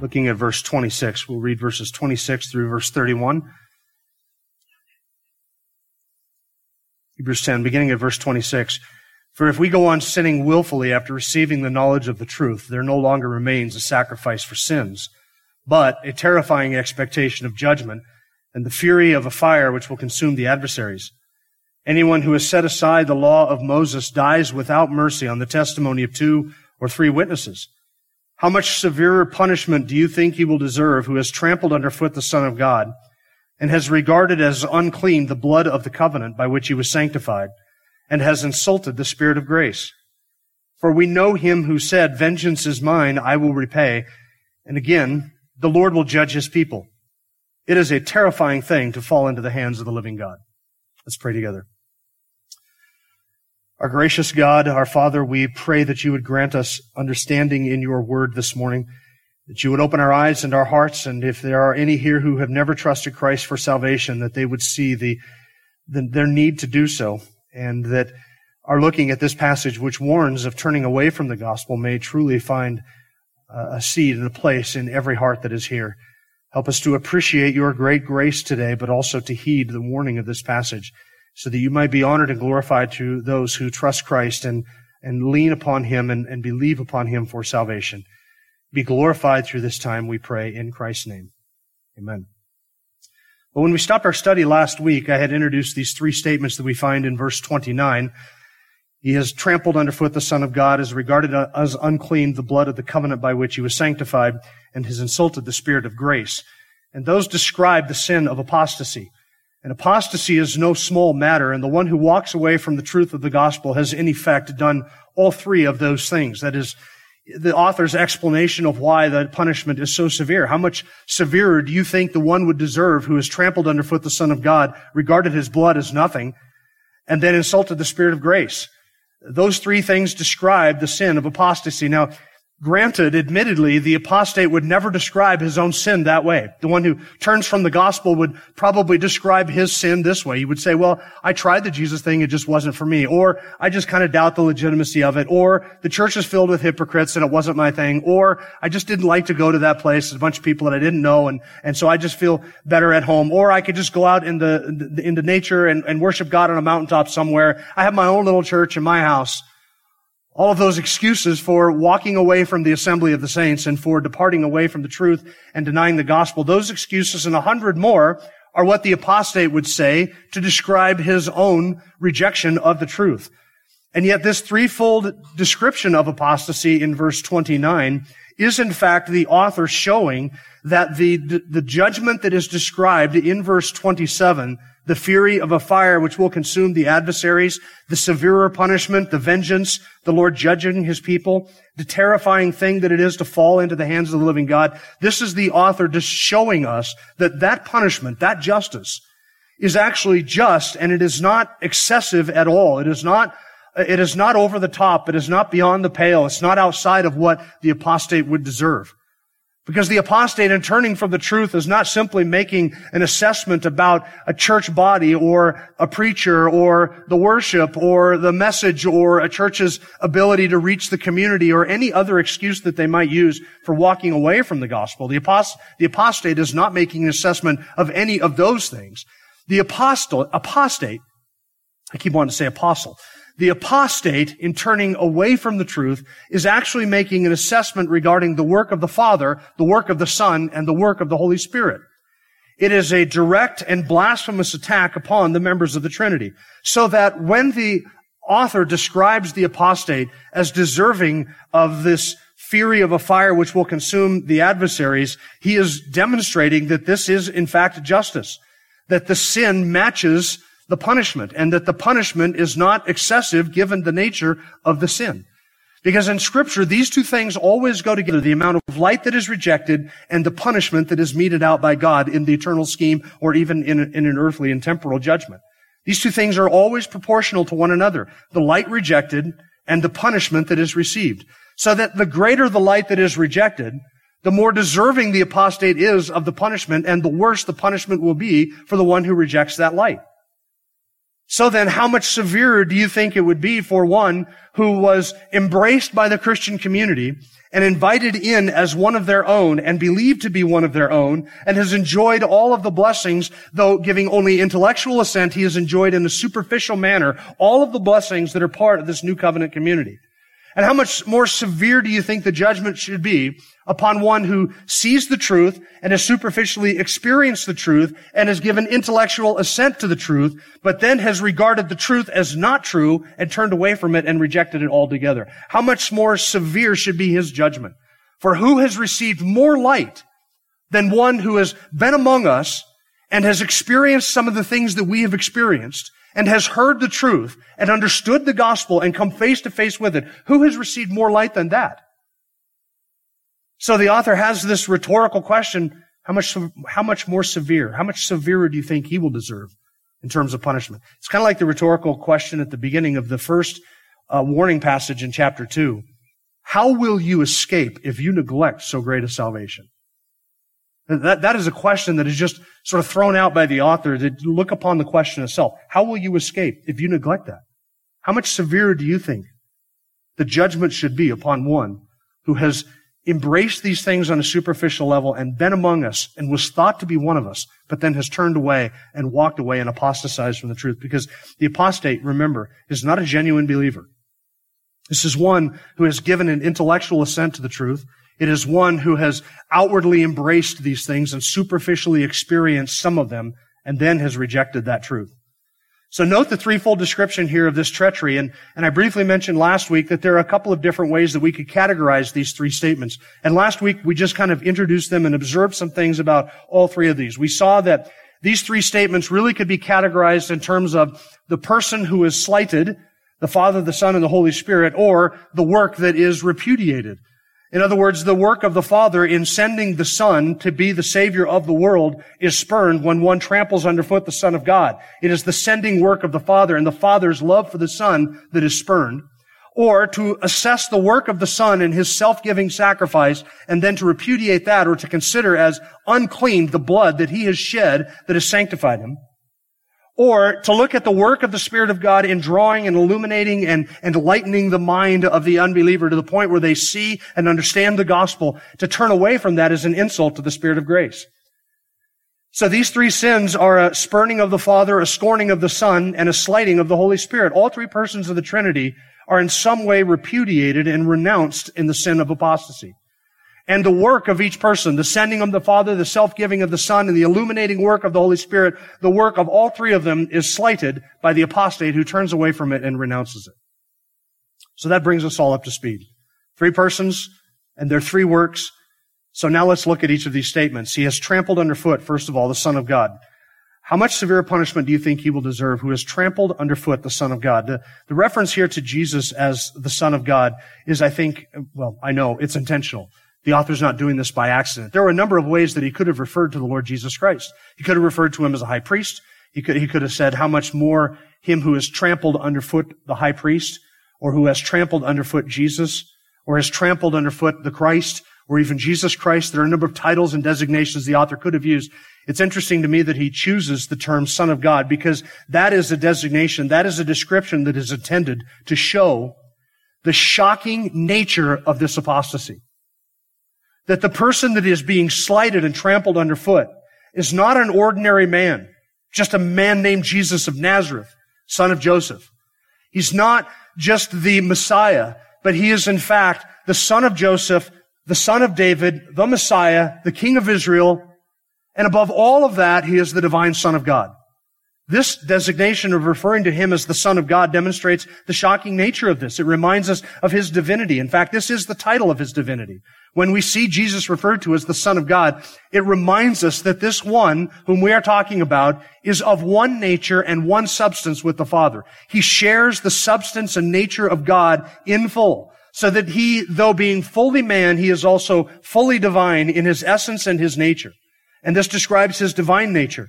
looking at verse 26. We'll read verses 26 through verse 31. Hebrews 10, beginning at verse 26. For if we go on sinning willfully after receiving the knowledge of the truth, there no longer remains a sacrifice for sins, but a terrifying expectation of judgment and the fury of a fire which will consume the adversaries. Anyone who has set aside the law of Moses dies without mercy on the testimony of two or three witnesses. How much severer punishment do you think he will deserve who has trampled underfoot the Son of God and has regarded as unclean the blood of the covenant by which he was sanctified and has insulted the Spirit of grace? For we know him who said, vengeance is mine, I will repay. And again, the Lord will judge his people. It is a terrifying thing to fall into the hands of the living God. Let's pray together. Our gracious God, our Father, we pray that you would grant us understanding in your word this morning, that you would open our eyes and our hearts, and if there are any here who have never trusted Christ for salvation, that they would see the, the their need to do so, and that are looking at this passage which warns of turning away from the gospel may truly find a seed and a place in every heart that is here. Help us to appreciate your great grace today, but also to heed the warning of this passage so that you might be honored and glorified to those who trust Christ and, and lean upon him and, and believe upon him for salvation. Be glorified through this time, we pray, in Christ's name. Amen. Well, when we stopped our study last week, I had introduced these three statements that we find in verse 29. He has trampled underfoot the Son of God, has regarded as unclean the blood of the covenant by which he was sanctified, and has insulted the Spirit of grace. And those describe the sin of apostasy. And apostasy is no small matter, and the one who walks away from the truth of the gospel has in effect done all three of those things. That is, the author's explanation of why the punishment is so severe. How much severer do you think the one would deserve who has trampled underfoot the Son of God, regarded his blood as nothing, and then insulted the Spirit of grace? Those three things describe the sin of apostasy. Now, Granted, admittedly, the apostate would never describe his own sin that way. The one who turns from the gospel would probably describe his sin this way. He would say, well, I tried the Jesus thing, it just wasn't for me. Or, I just kind of doubt the legitimacy of it. Or, the church is filled with hypocrites and it wasn't my thing. Or, I just didn't like to go to that place. There's a bunch of people that I didn't know and, and so I just feel better at home. Or I could just go out into, into nature and, and worship God on a mountaintop somewhere. I have my own little church in my house. All of those excuses for walking away from the assembly of the saints and for departing away from the truth and denying the gospel, those excuses and a hundred more are what the apostate would say to describe his own rejection of the truth. And yet this threefold description of apostasy in verse 29 is in fact the author showing that the, the judgment that is described in verse 27 the fury of a fire which will consume the adversaries, the severer punishment, the vengeance, the Lord judging his people, the terrifying thing that it is to fall into the hands of the living God. This is the author just showing us that that punishment, that justice, is actually just and it is not excessive at all. It is not it is not over the top. It is not beyond the pale. It's not outside of what the apostate would deserve. Because the apostate in turning from the truth is not simply making an assessment about a church body or a preacher or the worship or the message or a church's ability to reach the community or any other excuse that they might use for walking away from the gospel. The, apost- the apostate is not making an assessment of any of those things. The apostle, apostate, I keep wanting to say apostle. The apostate, in turning away from the truth, is actually making an assessment regarding the work of the Father, the work of the Son, and the work of the Holy Spirit. It is a direct and blasphemous attack upon the members of the Trinity. So that when the author describes the apostate as deserving of this fury of a fire which will consume the adversaries, he is demonstrating that this is in fact justice. That the sin matches the punishment and that the punishment is not excessive given the nature of the sin. Because in scripture, these two things always go together. The amount of light that is rejected and the punishment that is meted out by God in the eternal scheme or even in, in an earthly and temporal judgment. These two things are always proportional to one another. The light rejected and the punishment that is received. So that the greater the light that is rejected, the more deserving the apostate is of the punishment and the worse the punishment will be for the one who rejects that light. So then how much severer do you think it would be for one who was embraced by the Christian community and invited in as one of their own and believed to be one of their own and has enjoyed all of the blessings, though giving only intellectual assent, he has enjoyed in a superficial manner all of the blessings that are part of this new covenant community. And how much more severe do you think the judgment should be upon one who sees the truth and has superficially experienced the truth and has given intellectual assent to the truth, but then has regarded the truth as not true and turned away from it and rejected it altogether? How much more severe should be his judgment? For who has received more light than one who has been among us and has experienced some of the things that we have experienced and has heard the truth and understood the gospel and come face to face with it, who has received more light than that? So the author has this rhetorical question, how much, how much more severe, how much severer do you think he will deserve in terms of punishment? It's kind of like the rhetorical question at the beginning of the first uh, warning passage in chapter two. How will you escape if you neglect so great a salvation? That, that is a question that is just sort of thrown out by the author to look upon the question itself. How will you escape if you neglect that? How much severer do you think the judgment should be upon one who has embraced these things on a superficial level and been among us and was thought to be one of us, but then has turned away and walked away and apostatized from the truth? Because the apostate, remember, is not a genuine believer. This is one who has given an intellectual assent to the truth it is one who has outwardly embraced these things and superficially experienced some of them and then has rejected that truth. So note the threefold description here of this treachery. And, and I briefly mentioned last week that there are a couple of different ways that we could categorize these three statements. And last week we just kind of introduced them and observed some things about all three of these. We saw that these three statements really could be categorized in terms of the person who is slighted, the Father, the Son, and the Holy Spirit, or the work that is repudiated. In other words, the work of the Father in sending the Son to be the Savior of the world is spurned when one tramples underfoot the Son of God. It is the sending work of the Father and the Father's love for the Son that is spurned. Or to assess the work of the Son in His self-giving sacrifice and then to repudiate that or to consider as unclean the blood that He has shed that has sanctified Him or to look at the work of the Spirit of God in drawing and illuminating and, and lightening the mind of the unbeliever to the point where they see and understand the gospel, to turn away from that is an insult to the Spirit of grace. So these three sins are a spurning of the Father, a scorning of the Son, and a slighting of the Holy Spirit. All three persons of the Trinity are in some way repudiated and renounced in the sin of apostasy and the work of each person, the sending of the Father, the self-giving of the Son, and the illuminating work of the Holy Spirit, the work of all three of them is slighted by the apostate who turns away from it and renounces it. So that brings us all up to speed. Three persons and their three works. So now let's look at each of these statements. He has trampled underfoot, first of all, the Son of God. How much severe punishment do you think he will deserve who has trampled underfoot the Son of God? The, the reference here to Jesus as the Son of God is, I think, well, I know it's intentional. The author's not doing this by accident. There were a number of ways that he could have referred to the Lord Jesus Christ. He could have referred to him as a high priest. He could, he could have said how much more him who has trampled underfoot the high priest, or who has trampled underfoot Jesus, or has trampled underfoot the Christ, or even Jesus Christ. There are a number of titles and designations the author could have used. It's interesting to me that he chooses the term Son of God because that is a designation, that is a description that is intended to show the shocking nature of this apostasy that the person that is being slighted and trampled underfoot is not an ordinary man, just a man named Jesus of Nazareth, son of Joseph. He's not just the Messiah, but he is in fact the son of Joseph, the son of David, the Messiah, the King of Israel, and above all of that, he is the divine Son of God. This designation of referring to him as the Son of God demonstrates the shocking nature of this. It reminds us of his divinity. In fact, this is the title of his divinity. When we see Jesus referred to as the Son of God, it reminds us that this one whom we are talking about is of one nature and one substance with the Father. He shares the substance and nature of God in full. So that he, though being fully man, he is also fully divine in his essence and his nature. And this describes his divine nature.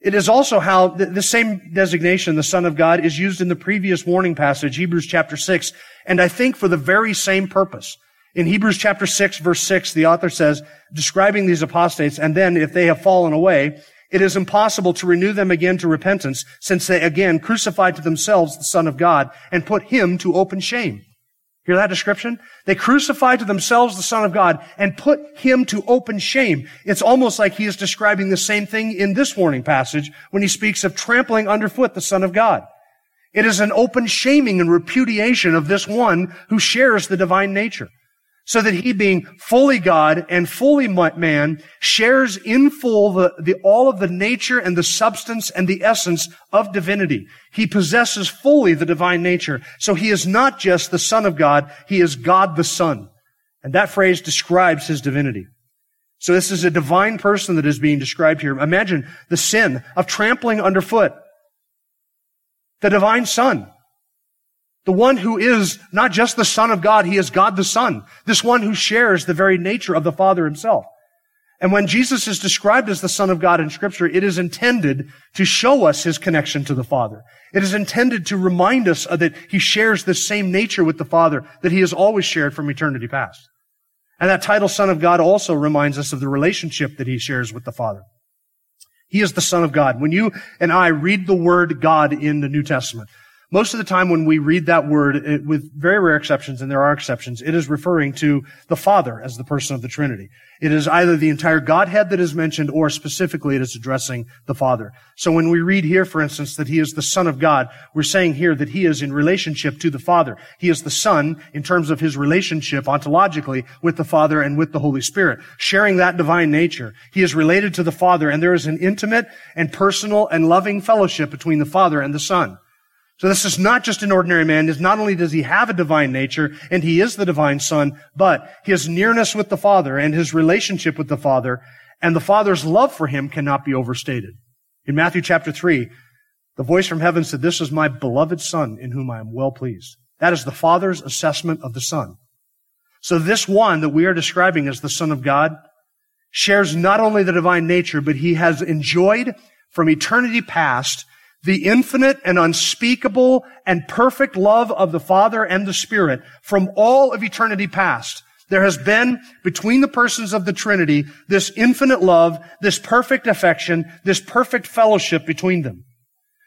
It is also how the, same designation, the Son of God, is used in the previous warning passage, Hebrews chapter 6, and I think for the very same purpose. In Hebrews chapter 6, verse 6, the author says, describing these apostates, and then if they have fallen away, it is impossible to renew them again to repentance, since they again crucified to themselves the Son of God and put him to open shame. Hear that description? They crucified to themselves the Son of God and put him to open shame. It's almost like he is describing the same thing in this warning passage when he speaks of trampling underfoot the Son of God. It is an open shaming and repudiation of this one who shares the divine nature so that he being fully God and fully man shares in full the, the, all of the nature and the substance and the essence of divinity. He possesses fully the divine nature. So he is not just the son of God, he is God the son. And that phrase describes his divinity. So this is a divine person that is being described here. Imagine the sin of trampling underfoot the divine son the one who is not just the Son of God, he is God the Son. This one who shares the very nature of the Father himself. And when Jesus is described as the Son of God in Scripture, it is intended to show us his connection to the Father. It is intended to remind us that he shares the same nature with the Father that he has always shared from eternity past. And that title Son of God also reminds us of the relationship that he shares with the Father. He is the Son of God. When you and I read the word God in the New Testament, most of the time when we read that word, it, with very rare exceptions, and there are exceptions, it is referring to the Father as the person of the Trinity. It is either the entire Godhead that is mentioned, or specifically it is addressing the Father. So when we read here, for instance, that He is the Son of God, we're saying here that He is in relationship to the Father. He is the Son in terms of His relationship ontologically with the Father and with the Holy Spirit, sharing that divine nature. He is related to the Father, and there is an intimate and personal and loving fellowship between the Father and the Son. So this is not just an ordinary man. Not only does he have a divine nature, and he is the divine son, but his nearness with the Father and his relationship with the Father and the Father's love for him cannot be overstated. In Matthew chapter 3, the voice from heaven said, This is my beloved Son in whom I am well pleased. That is the Father's assessment of the Son. So this one that we are describing as the Son of God shares not only the divine nature, but he has enjoyed from eternity past the infinite and unspeakable and perfect love of the Father and the Spirit from all of eternity past. There has been between the persons of the Trinity this infinite love, this perfect affection, this perfect fellowship between them.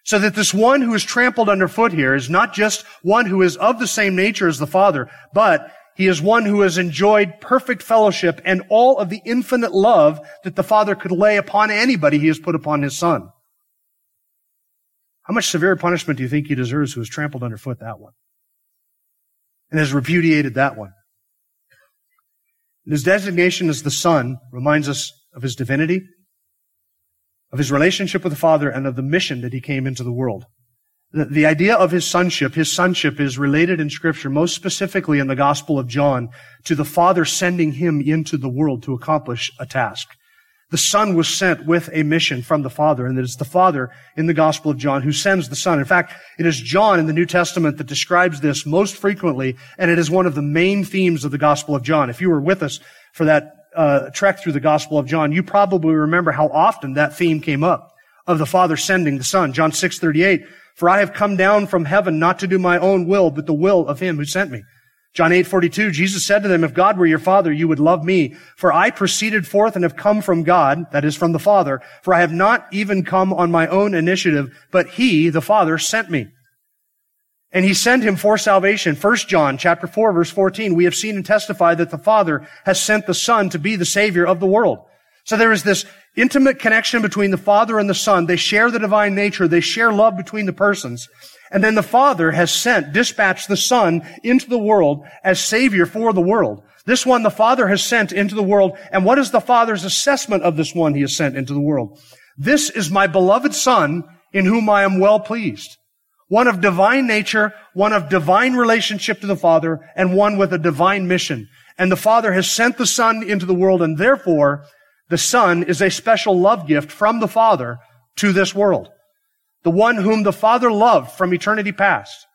So that this one who is trampled underfoot here is not just one who is of the same nature as the Father, but he is one who has enjoyed perfect fellowship and all of the infinite love that the Father could lay upon anybody he has put upon his Son. How much severe punishment do you think he deserves who has trampled underfoot that one? And has repudiated that one? And his designation as the Son reminds us of his divinity, of his relationship with the Father, and of the mission that he came into the world. The, the idea of his sonship, his sonship is related in Scripture, most specifically in the Gospel of John, to the Father sending him into the world to accomplish a task. The Son was sent with a mission from the Father, and it is the Father in the Gospel of John who sends the Son. In fact, it is John in the New Testament that describes this most frequently, and it is one of the main themes of the Gospel of John. If you were with us for that uh, trek through the Gospel of John, you probably remember how often that theme came up of the Father sending the Son. John 6:38, "For I have come down from heaven not to do my own will, but the will of him who sent me." John 8, 42, Jesus said to them, if God were your father, you would love me, for I proceeded forth and have come from God, that is from the Father, for I have not even come on my own initiative, but he, the Father, sent me. And he sent him for salvation. 1 John chapter 4 verse 14, we have seen and testified that the Father has sent the Son to be the Savior of the world. So there is this intimate connection between the Father and the Son. They share the divine nature. They share love between the persons. And then the Father has sent, dispatched the Son into the world as Savior for the world. This one the Father has sent into the world. And what is the Father's assessment of this one he has sent into the world? This is my beloved Son in whom I am well pleased. One of divine nature, one of divine relationship to the Father, and one with a divine mission. And the Father has sent the Son into the world, and therefore the Son is a special love gift from the Father to this world the one whom the Father loved from eternity past.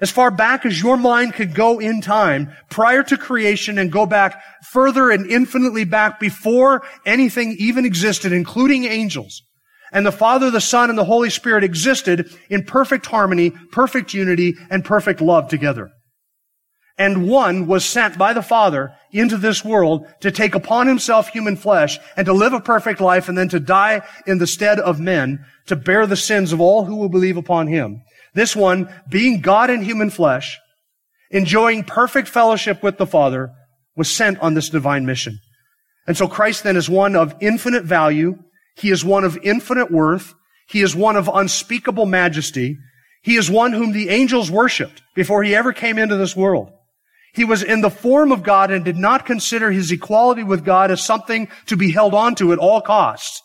As far back as your mind could go in time, prior to creation and go back further and infinitely back before anything even existed, including angels. And the Father, the Son, and the Holy Spirit existed in perfect harmony, perfect unity, and perfect love together. And one was sent by the Father into this world to take upon himself human flesh and to live a perfect life and then to die in the stead of men to bear the sins of all who will believe upon him. This one, being God in human flesh, enjoying perfect fellowship with the Father, was sent on this divine mission. And so Christ then is one of infinite value. He is one of infinite worth. He is one of unspeakable majesty. He is one whom the angels worshiped before he ever came into this world. He was in the form of God and did not consider his equality with God as something to be held onto at all costs.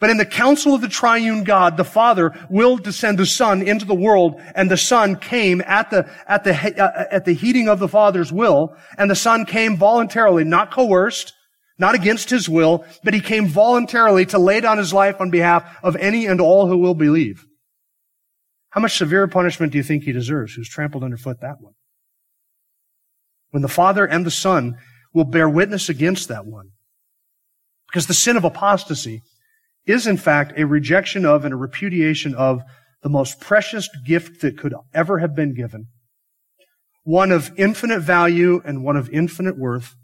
But in the counsel of the triune God, the Father willed to send the Son into the world, and the Son came at the, at the, uh, at the heating of the Father's will, and the Son came voluntarily, not coerced, not against his will, but he came voluntarily to lay down his life on behalf of any and all who will believe. How much severe punishment do you think he deserves, who's trampled underfoot that one? When the Father and the Son will bear witness against that one. Because the sin of apostasy is in fact a rejection of and a repudiation of the most precious gift that could ever have been given. One of infinite value and one of infinite worth.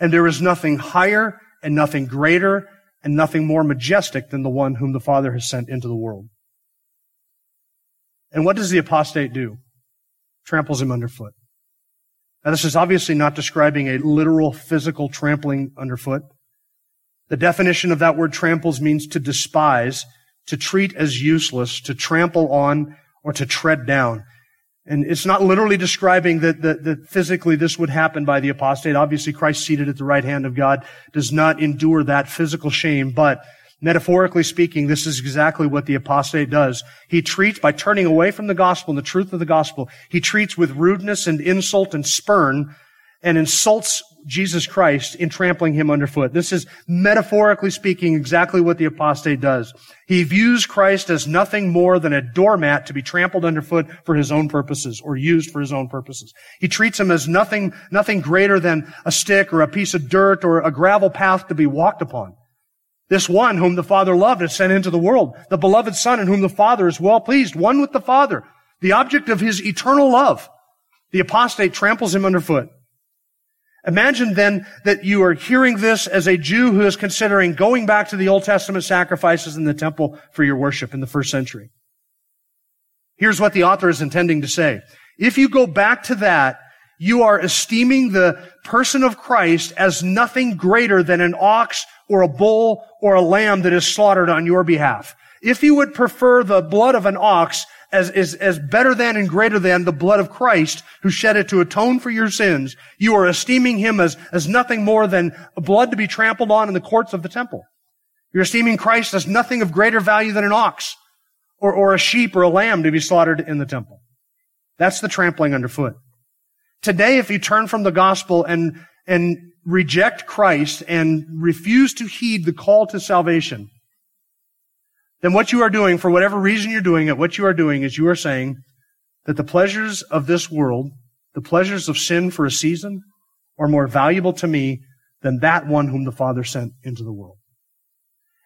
And there is nothing higher and nothing greater and nothing more majestic than the one whom the Father has sent into the world. And what does the apostate do? Tramples him underfoot. Now this is obviously not describing a literal physical trampling underfoot. The definition of that word tramples means to despise, to treat as useless, to trample on, or to tread down. And it's not literally describing that, that, that, physically this would happen by the apostate. Obviously, Christ seated at the right hand of God does not endure that physical shame, but metaphorically speaking, this is exactly what the apostate does. He treats, by turning away from the gospel and the truth of the gospel, he treats with rudeness and insult and spurn and insults Jesus Christ in trampling him underfoot. This is metaphorically speaking exactly what the apostate does. He views Christ as nothing more than a doormat to be trampled underfoot for his own purposes or used for his own purposes. He treats him as nothing, nothing greater than a stick or a piece of dirt or a gravel path to be walked upon. This one whom the Father loved and sent into the world, the beloved Son in whom the Father is well pleased, one with the Father, the object of his eternal love. The apostate tramples him underfoot. Imagine then that you are hearing this as a Jew who is considering going back to the Old Testament sacrifices in the temple for your worship in the first century. Here's what the author is intending to say. If you go back to that, you are esteeming the person of Christ as nothing greater than an ox or a bull or a lamb that is slaughtered on your behalf. If you would prefer the blood of an ox as, as, as better than and greater than the blood of Christ who shed it to atone for your sins. You are esteeming him as, as nothing more than blood to be trampled on in the courts of the temple. You're esteeming Christ as nothing of greater value than an ox or, or a sheep or a lamb to be slaughtered in the temple. That's the trampling underfoot. Today, if you turn from the gospel and, and reject Christ and refuse to heed the call to salvation, then what you are doing, for whatever reason you're doing it, what you are doing is you are saying that the pleasures of this world, the pleasures of sin for a season, are more valuable to me than that one whom the Father sent into the world.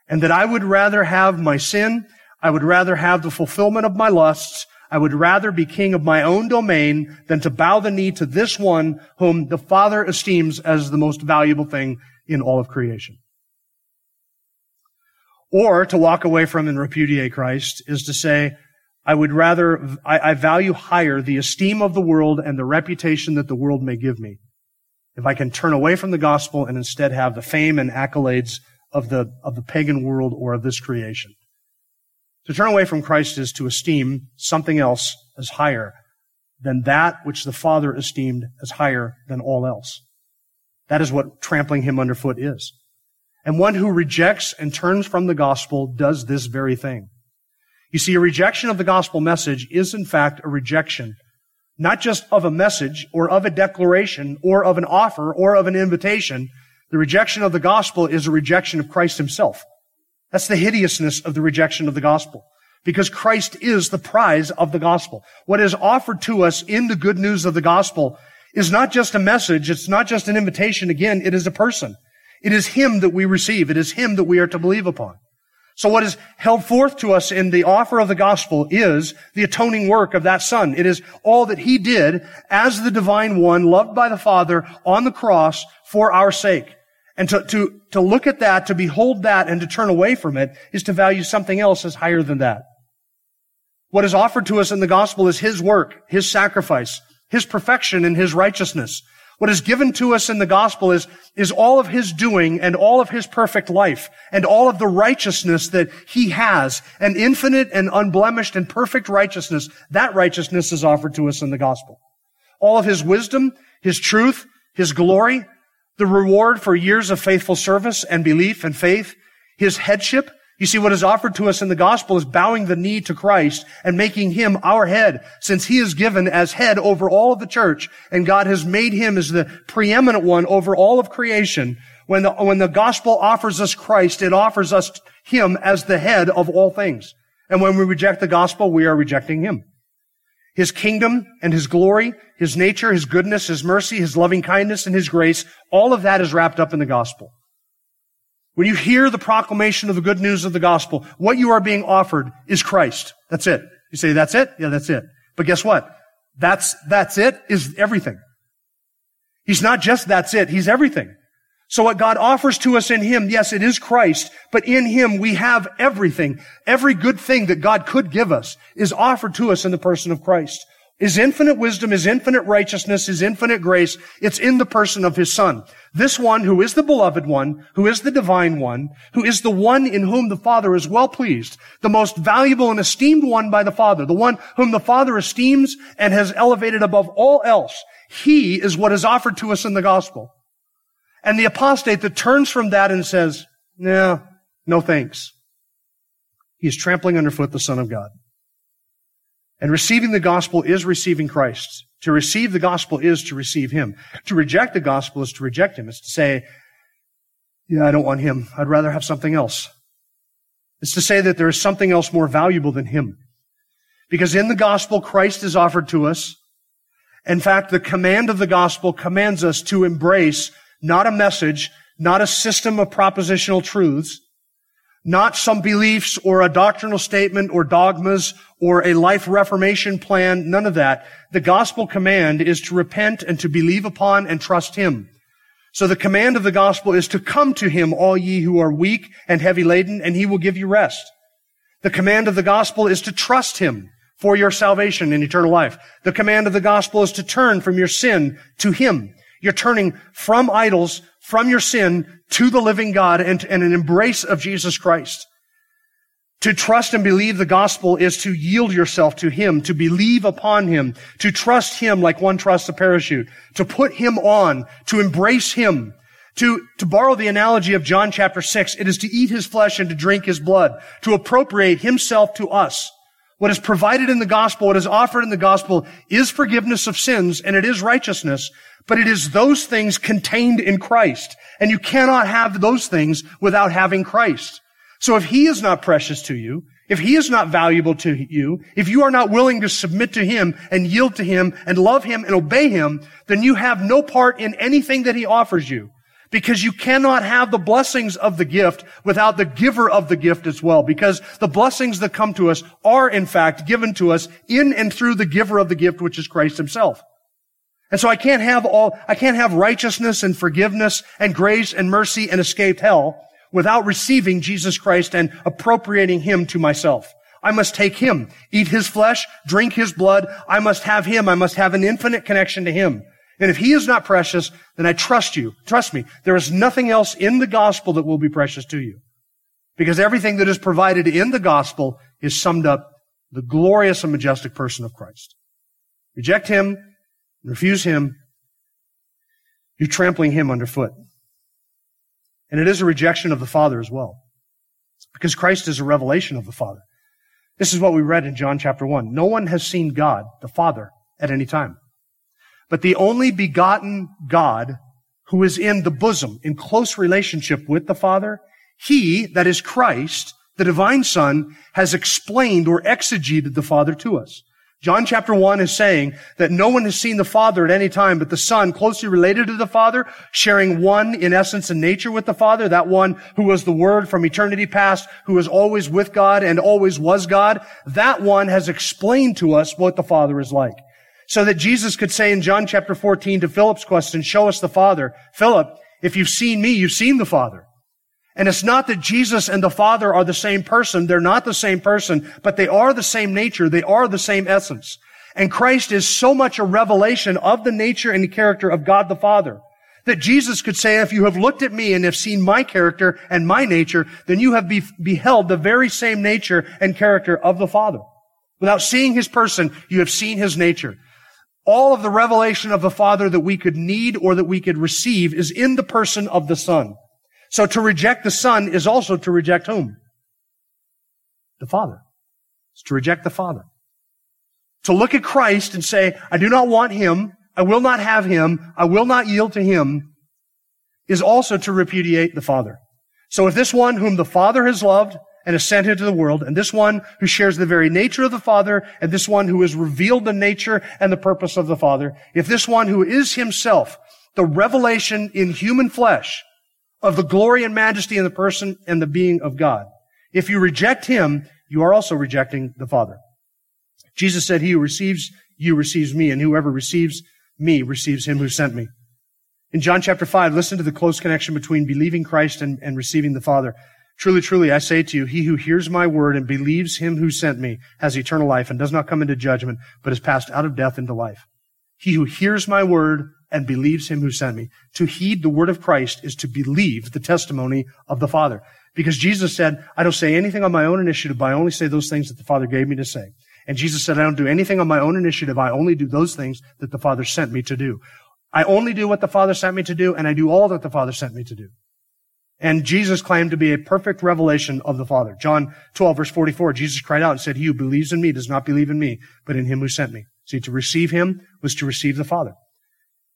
And that I would rather have my sin, I would rather have the fulfillment of my lusts, I would rather be king of my own domain than to bow the knee to this one whom the Father esteems as the most valuable thing in all of creation. Or to walk away from and repudiate Christ is to say, I would rather, I, I, value higher the esteem of the world and the reputation that the world may give me. If I can turn away from the gospel and instead have the fame and accolades of the, of the pagan world or of this creation. To turn away from Christ is to esteem something else as higher than that which the Father esteemed as higher than all else. That is what trampling him underfoot is. And one who rejects and turns from the gospel does this very thing. You see, a rejection of the gospel message is in fact a rejection, not just of a message or of a declaration or of an offer or of an invitation. The rejection of the gospel is a rejection of Christ himself. That's the hideousness of the rejection of the gospel. because Christ is the prize of the gospel. What is offered to us in the good news of the gospel is not just a message. It's not just an invitation. Again, it is a person. It is Him that we receive. It is Him that we are to believe upon. So what is held forth to us in the offer of the gospel is the atoning work of that son. It is all that he did as the divine one, loved by the Father on the cross for our sake. And to, to, to look at that, to behold that, and to turn away from it is to value something else as higher than that. What is offered to us in the gospel is his work, his sacrifice, his perfection, and his righteousness. What is given to us in the gospel is, is all of his doing and all of his perfect life and all of the righteousness that he has, an infinite and unblemished and perfect righteousness. That righteousness is offered to us in the gospel. All of his wisdom, his truth, his glory, the reward for years of faithful service and belief and faith, his headship, you see, what is offered to us in the gospel is bowing the knee to Christ and making him our head, since he is given as head over all of the church, and God has made him as the preeminent one over all of creation. When the, when the gospel offers us Christ, it offers us him as the head of all things. And when we reject the gospel, we are rejecting him. His kingdom and his glory, his nature, his goodness, his mercy, his loving kindness, and his grace, all of that is wrapped up in the gospel. When you hear the proclamation of the good news of the gospel, what you are being offered is Christ. That's it. You say, that's it? Yeah, that's it. But guess what? That's, that's it is everything. He's not just that's it. He's everything. So what God offers to us in Him, yes, it is Christ, but in Him we have everything. Every good thing that God could give us is offered to us in the person of Christ. His infinite wisdom, His infinite righteousness, His infinite grace, it's in the person of His Son. This one who is the beloved one, who is the divine one, who is the one in whom the Father is well pleased, the most valuable and esteemed one by the Father, the one whom the Father esteems and has elevated above all else. He is what is offered to us in the gospel. And the apostate that turns from that and says, no, no thanks. He is trampling underfoot the Son of God. And receiving the gospel is receiving Christ. To receive the gospel is to receive him. To reject the gospel is to reject him. It's to say, yeah, I don't want him. I'd rather have something else. It's to say that there is something else more valuable than him. Because in the gospel, Christ is offered to us. In fact, the command of the gospel commands us to embrace not a message, not a system of propositional truths, not some beliefs or a doctrinal statement or dogmas or a life reformation plan. None of that. The gospel command is to repent and to believe upon and trust Him. So the command of the gospel is to come to Him, all ye who are weak and heavy laden, and He will give you rest. The command of the gospel is to trust Him for your salvation and eternal life. The command of the gospel is to turn from your sin to Him. You're turning from idols, from your sin to the living God and, and an embrace of Jesus Christ. To trust and believe the gospel is to yield yourself to Him, to believe upon Him, to trust Him like one trusts a parachute, to put Him on, to embrace Him. To, to borrow the analogy of John chapter 6, it is to eat His flesh and to drink His blood, to appropriate Himself to us. What is provided in the gospel, what is offered in the gospel is forgiveness of sins and it is righteousness, but it is those things contained in Christ. And you cannot have those things without having Christ. So if He is not precious to you, if He is not valuable to you, if you are not willing to submit to Him and yield to Him and love Him and obey Him, then you have no part in anything that He offers you. Because you cannot have the blessings of the gift without the giver of the gift as well. Because the blessings that come to us are in fact given to us in and through the giver of the gift, which is Christ Himself. And so I can't have all, I can't have righteousness and forgiveness and grace and mercy and escaped hell without receiving Jesus Christ and appropriating Him to myself. I must take Him, eat His flesh, drink His blood. I must have Him. I must have an infinite connection to Him. And if He is not precious, then I trust you. Trust me. There is nothing else in the gospel that will be precious to you. Because everything that is provided in the gospel is summed up the glorious and majestic person of Christ. Reject Him, refuse Him, you're trampling Him underfoot. And it is a rejection of the Father as well. Because Christ is a revelation of the Father. This is what we read in John chapter 1. No one has seen God, the Father, at any time. But the only begotten God who is in the bosom, in close relationship with the Father, he, that is Christ, The divine Son has explained or exegeted the Father to us. John chapter 1 is saying that no one has seen the Father at any time, but the Son, closely related to the Father, sharing one in essence and nature with the Father, that one who was the Word from eternity past, who was always with God and always was God, that one has explained to us what the Father is like. So that Jesus could say in John chapter 14 to Philip's question, show us the Father. Philip, if you've seen me, you've seen the Father. And it's not that Jesus and the Father are the same person. They're not the same person, but they are the same nature. They are the same essence. And Christ is so much a revelation of the nature and the character of God the Father that Jesus could say, if you have looked at me and have seen my character and my nature, then you have be- beheld the very same nature and character of the Father. Without seeing his person, you have seen his nature. All of the revelation of the Father that we could need or that we could receive is in the person of the Son. So to reject the Son is also to reject whom? The Father. It's to reject the Father. To look at Christ and say, I do not want Him, I will not have Him, I will not yield to Him, is also to repudiate the Father. So if this one whom the Father has loved and sent into the world, and this one who shares the very nature of the Father, and this one who has revealed the nature and the purpose of the Father, if this one who is himself the revelation in human flesh of the glory and majesty in the person and the being of God. If you reject him, you are also rejecting the Father. Jesus said, he who receives you receives me, and whoever receives me receives him who sent me. In John chapter 5, listen to the close connection between believing Christ and, and receiving the Father. Truly, truly, I say to you, he who hears my word and believes him who sent me has eternal life and does not come into judgment, but is passed out of death into life. He who hears my word and believes him who sent me. To heed the word of Christ is to believe the testimony of the Father. Because Jesus said, I don't say anything on my own initiative, but I only say those things that the Father gave me to say. And Jesus said, I don't do anything on my own initiative. I only do those things that the Father sent me to do. I only do what the Father sent me to do, and I do all that the Father sent me to do. And Jesus claimed to be a perfect revelation of the Father. John 12 verse 44, Jesus cried out and said, He who believes in me does not believe in me, but in him who sent me. See, to receive him was to receive the Father.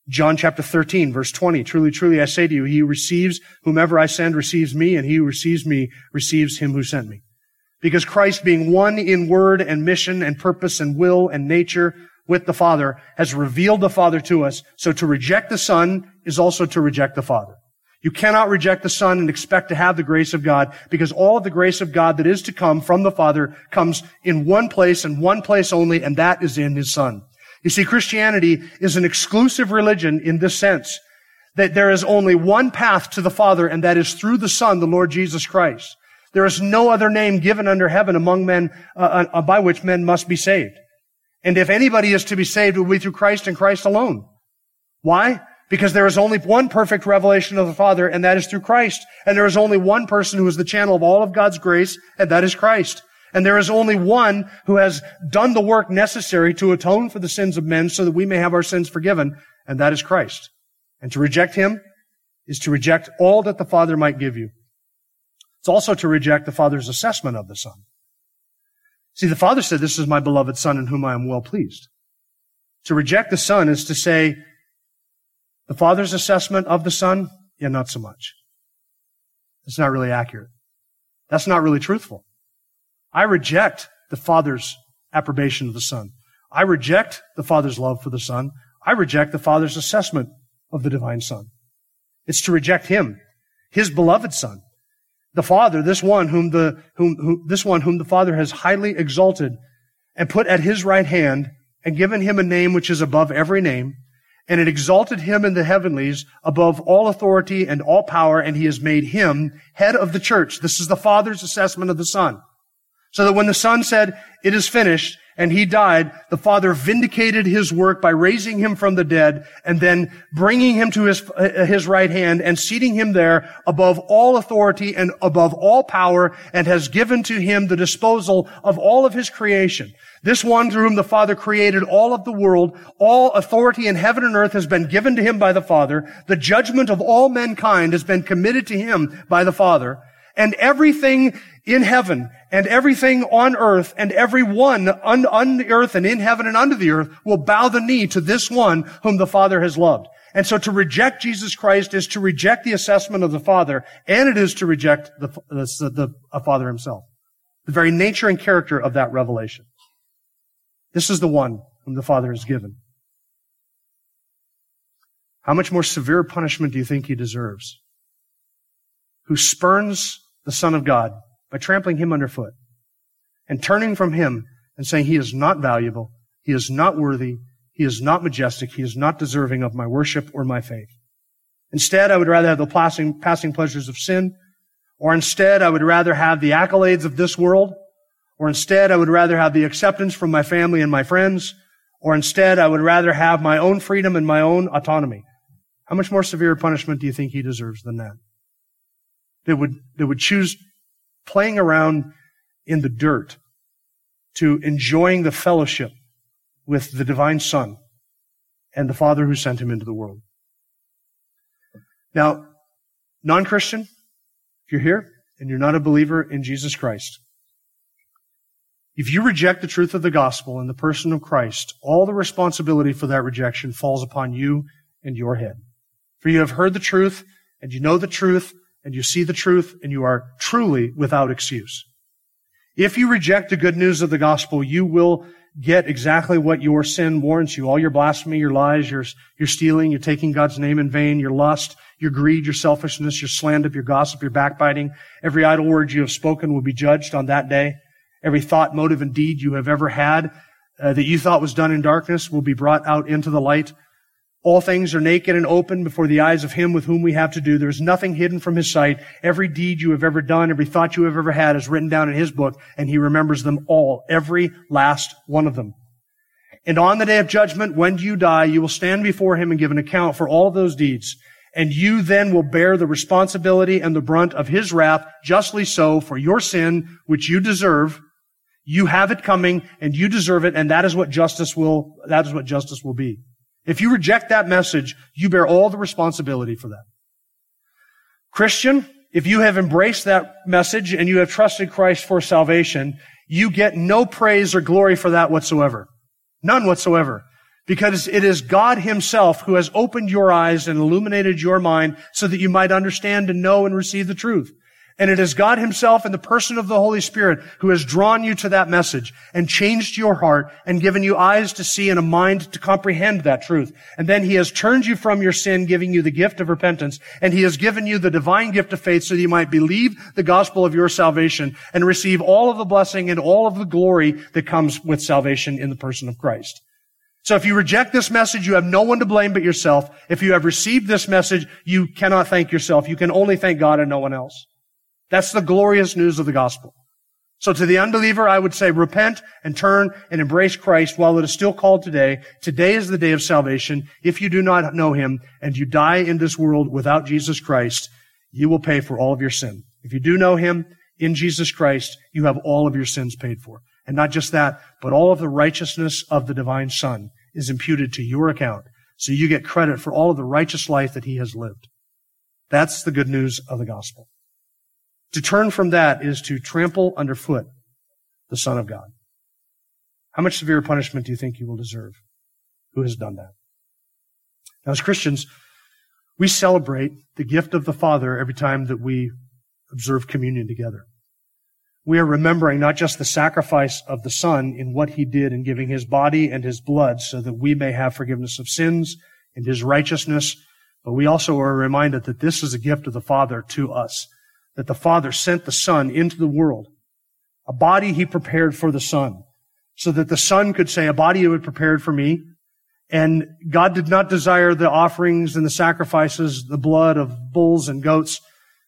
John chapter 13, verse 20. Truly, truly, I say to you, he who receives whomever I send receives me, and he who receives me receives him who sent me. Because Christ being one in word and mission and purpose and will and nature with the Father has revealed the Father to us. So to reject the Son is also to reject the Father. You cannot reject the Son and expect to have the grace of God because all of the grace of God that is to come from the Father comes in one place and one place only, and that is in His Son. You see, Christianity is an exclusive religion in this sense that there is only one path to the Father, and that is through the Son, the Lord Jesus Christ. There is no other name given under heaven among men uh, uh, by which men must be saved. And if anybody is to be saved, it will be through Christ and Christ alone. Why? Because there is only one perfect revelation of the Father, and that is through Christ. And there is only one person who is the channel of all of God's grace, and that is Christ. And there is only one who has done the work necessary to atone for the sins of men so that we may have our sins forgiven, and that is Christ. And to reject him is to reject all that the Father might give you. It's also to reject the Father's assessment of the Son. See, the Father said, this is my beloved Son in whom I am well pleased. To reject the Son is to say, the Father's assessment of the Son, yeah, not so much. It's not really accurate. That's not really truthful. I reject the Father's approbation of the Son. I reject the Father's love for the Son. I reject the Father's assessment of the divine Son. It's to reject Him, His beloved Son. The Father, this one whom the, whom, this one whom the Father has highly exalted and put at His right hand and given Him a name which is above every name, and it exalted him in the heavenlies above all authority and all power, and he has made him head of the church. This is the Father's assessment of the Son. So that when the Son said, it is finished, and he died, the Father vindicated his work by raising him from the dead and then bringing him to his, uh, his right hand and seating him there above all authority and above all power and has given to him the disposal of all of his creation. This one through whom the Father created all of the world, all authority in heaven and earth has been given to him by the Father. The judgment of all mankind has been committed to him by the Father. And everything in heaven and everything on earth and every one on, on the earth and in heaven and under the earth will bow the knee to this one whom the Father has loved. And so to reject Jesus Christ is to reject the assessment of the Father, and it is to reject the, the, the Father himself. The very nature and character of that revelation. This is the one whom the Father has given. How much more severe punishment do you think he deserves? Who spurns the Son of God by trampling him underfoot and turning from him and saying he is not valuable, he is not worthy, he is not majestic, he is not deserving of my worship or my faith. Instead, I would rather have the passing, passing pleasures of sin, or instead, I would rather have the accolades of this world, or instead, I would rather have the acceptance from my family and my friends, or instead, I would rather have my own freedom and my own autonomy. How much more severe punishment do you think he deserves than that? That would, that would choose playing around in the dirt to enjoying the fellowship with the divine Son and the Father who sent him into the world. Now, non-Christian, if you're here and you're not a believer in Jesus Christ, if you reject the truth of the gospel and the person of Christ, all the responsibility for that rejection falls upon you and your head. For you have heard the truth and you know the truth and you see the truth and you are truly without excuse. If you reject the good news of the gospel, you will get exactly what your sin warrants you. All your blasphemy, your lies, your, your stealing, your taking God's name in vain, your lust, your greed, your selfishness, your slander, your gossip, your backbiting. Every idle word you have spoken will be judged on that day. Every thought, motive, and deed you have ever had uh, that you thought was done in darkness will be brought out into the light. All things are naked and open before the eyes of him with whom we have to do. There is nothing hidden from his sight. Every deed you have ever done, every thought you have ever had is written down in his book, and he remembers them all, every last one of them. And on the day of judgment, when you die, you will stand before him and give an account for all those deeds. And you then will bear the responsibility and the brunt of his wrath, justly so, for your sin, which you deserve. You have it coming, and you deserve it, and that is what justice will, that is what justice will be. If you reject that message, you bear all the responsibility for that. Christian, if you have embraced that message and you have trusted Christ for salvation, you get no praise or glory for that whatsoever. None whatsoever. Because it is God himself who has opened your eyes and illuminated your mind so that you might understand and know and receive the truth. And it is God himself in the person of the Holy Spirit who has drawn you to that message and changed your heart and given you eyes to see and a mind to comprehend that truth. And then he has turned you from your sin, giving you the gift of repentance. And he has given you the divine gift of faith so that you might believe the gospel of your salvation and receive all of the blessing and all of the glory that comes with salvation in the person of Christ. So if you reject this message, you have no one to blame but yourself. If you have received this message, you cannot thank yourself. You can only thank God and no one else. That's the glorious news of the gospel. So to the unbeliever, I would say repent and turn and embrace Christ while it is still called today. Today is the day of salvation. If you do not know him and you die in this world without Jesus Christ, you will pay for all of your sin. If you do know him in Jesus Christ, you have all of your sins paid for. And not just that, but all of the righteousness of the divine son is imputed to your account. So you get credit for all of the righteous life that he has lived. That's the good news of the gospel. To turn from that is to trample underfoot the Son of God. How much severe punishment do you think you will deserve? Who has done that? Now, as Christians, we celebrate the gift of the Father every time that we observe communion together. We are remembering not just the sacrifice of the Son in what He did in giving His body and His blood so that we may have forgiveness of sins and His righteousness, but we also are reminded that this is a gift of the Father to us that the Father sent the Son into the world, a body He prepared for the Son, so that the Son could say, a body you had prepared for me. And God did not desire the offerings and the sacrifices, the blood of bulls and goats,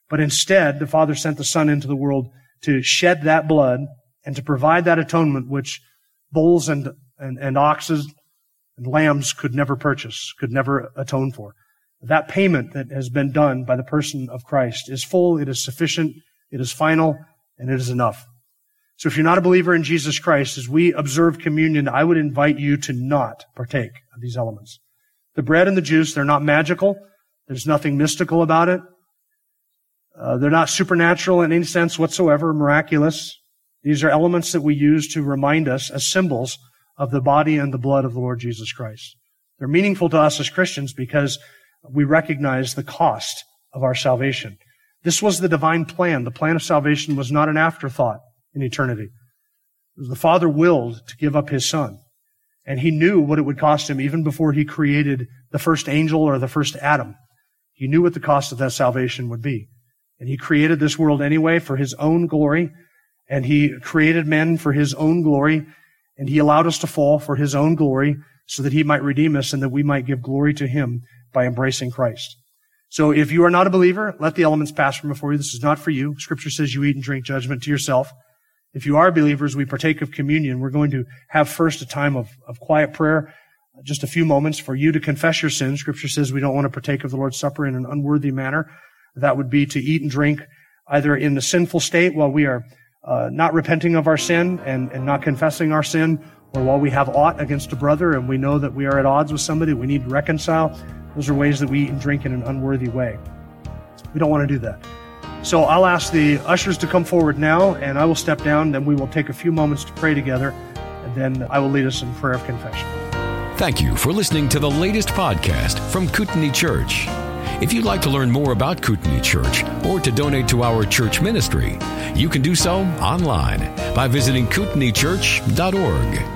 but instead the Father sent the Son into the world to shed that blood and to provide that atonement which bulls and, and, and oxes and lambs could never purchase, could never atone for. That payment that has been done by the person of Christ is full, it is sufficient, it is final, and it is enough. So if you're not a believer in Jesus Christ, as we observe communion, I would invite you to not partake of these elements. The bread and the juice, they're not magical. There's nothing mystical about it. Uh, they're not supernatural in any sense whatsoever, miraculous. These are elements that we use to remind us as symbols of the body and the blood of the Lord Jesus Christ. They're meaningful to us as Christians because we recognize the cost of our salvation. This was the divine plan. The plan of salvation was not an afterthought in eternity. The Father willed to give up his Son. And he knew what it would cost him even before he created the first angel or the first Adam. He knew what the cost of that salvation would be. And he created this world anyway for his own glory. And he created men for his own glory. And he allowed us to fall for his own glory so that he might redeem us and that we might give glory to him by embracing Christ. So if you are not a believer, let the elements pass from before you. This is not for you. Scripture says you eat and drink judgment to yourself. If you are believers, we partake of communion. We're going to have first a time of, of quiet prayer, just a few moments for you to confess your sins. Scripture says we don't want to partake of the Lord's Supper in an unworthy manner. That would be to eat and drink either in the sinful state while we are uh, not repenting of our sin and, and not confessing our sin, or while we have aught against a brother and we know that we are at odds with somebody, we need to reconcile. Those are ways that we eat and drink in an unworthy way. We don't want to do that. So I'll ask the ushers to come forward now, and I will step down, then we will take a few moments to pray together, and then I will lead us in prayer of confession. Thank you for listening to the latest podcast from Kootenai Church. If you'd like to learn more about Kootenai Church or to donate to our church ministry, you can do so online by visiting kootenaichurch.org.